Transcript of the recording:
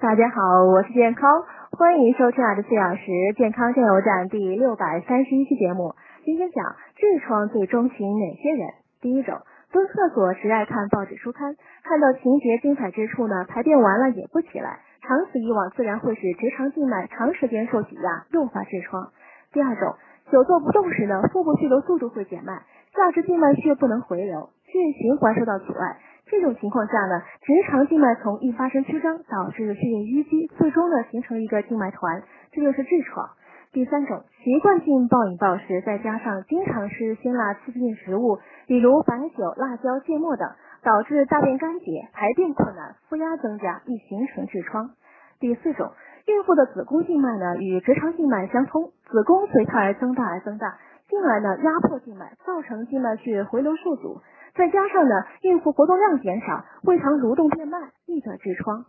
大家好，我是健康，欢迎收听二十四小时健康加油站第六百三十一期节目。今天讲痔疮最钟情哪些人？第一种，蹲厕所时爱看报纸书刊，看到情节精彩之处呢，排便完了也不起来，长此以往自然会使直肠静脉长时间受挤压，诱发痔疮。第二种，久坐不动时呢，腹部血流速度会减慢，下肢静脉血不能回流，血液循环受到阻碍。这种情况下呢，直肠静脉丛易发生曲张，导致血液淤积，最终呢形成一个静脉团，这就是痔疮。第三种，习惯性暴饮暴食，再加上经常吃辛辣刺激性食物，比如白酒、辣椒、芥末等，导致大便干结、排便困难、腹压增加，易形成痔疮。第四种，孕妇的子宫静脉呢与直肠静脉相通，子宫随它而增大而增大，进而呢压迫静脉，造成静脉血回流受阻。再加上呢，孕妇活动量减少，胃肠蠕动变慢，易得痔疮。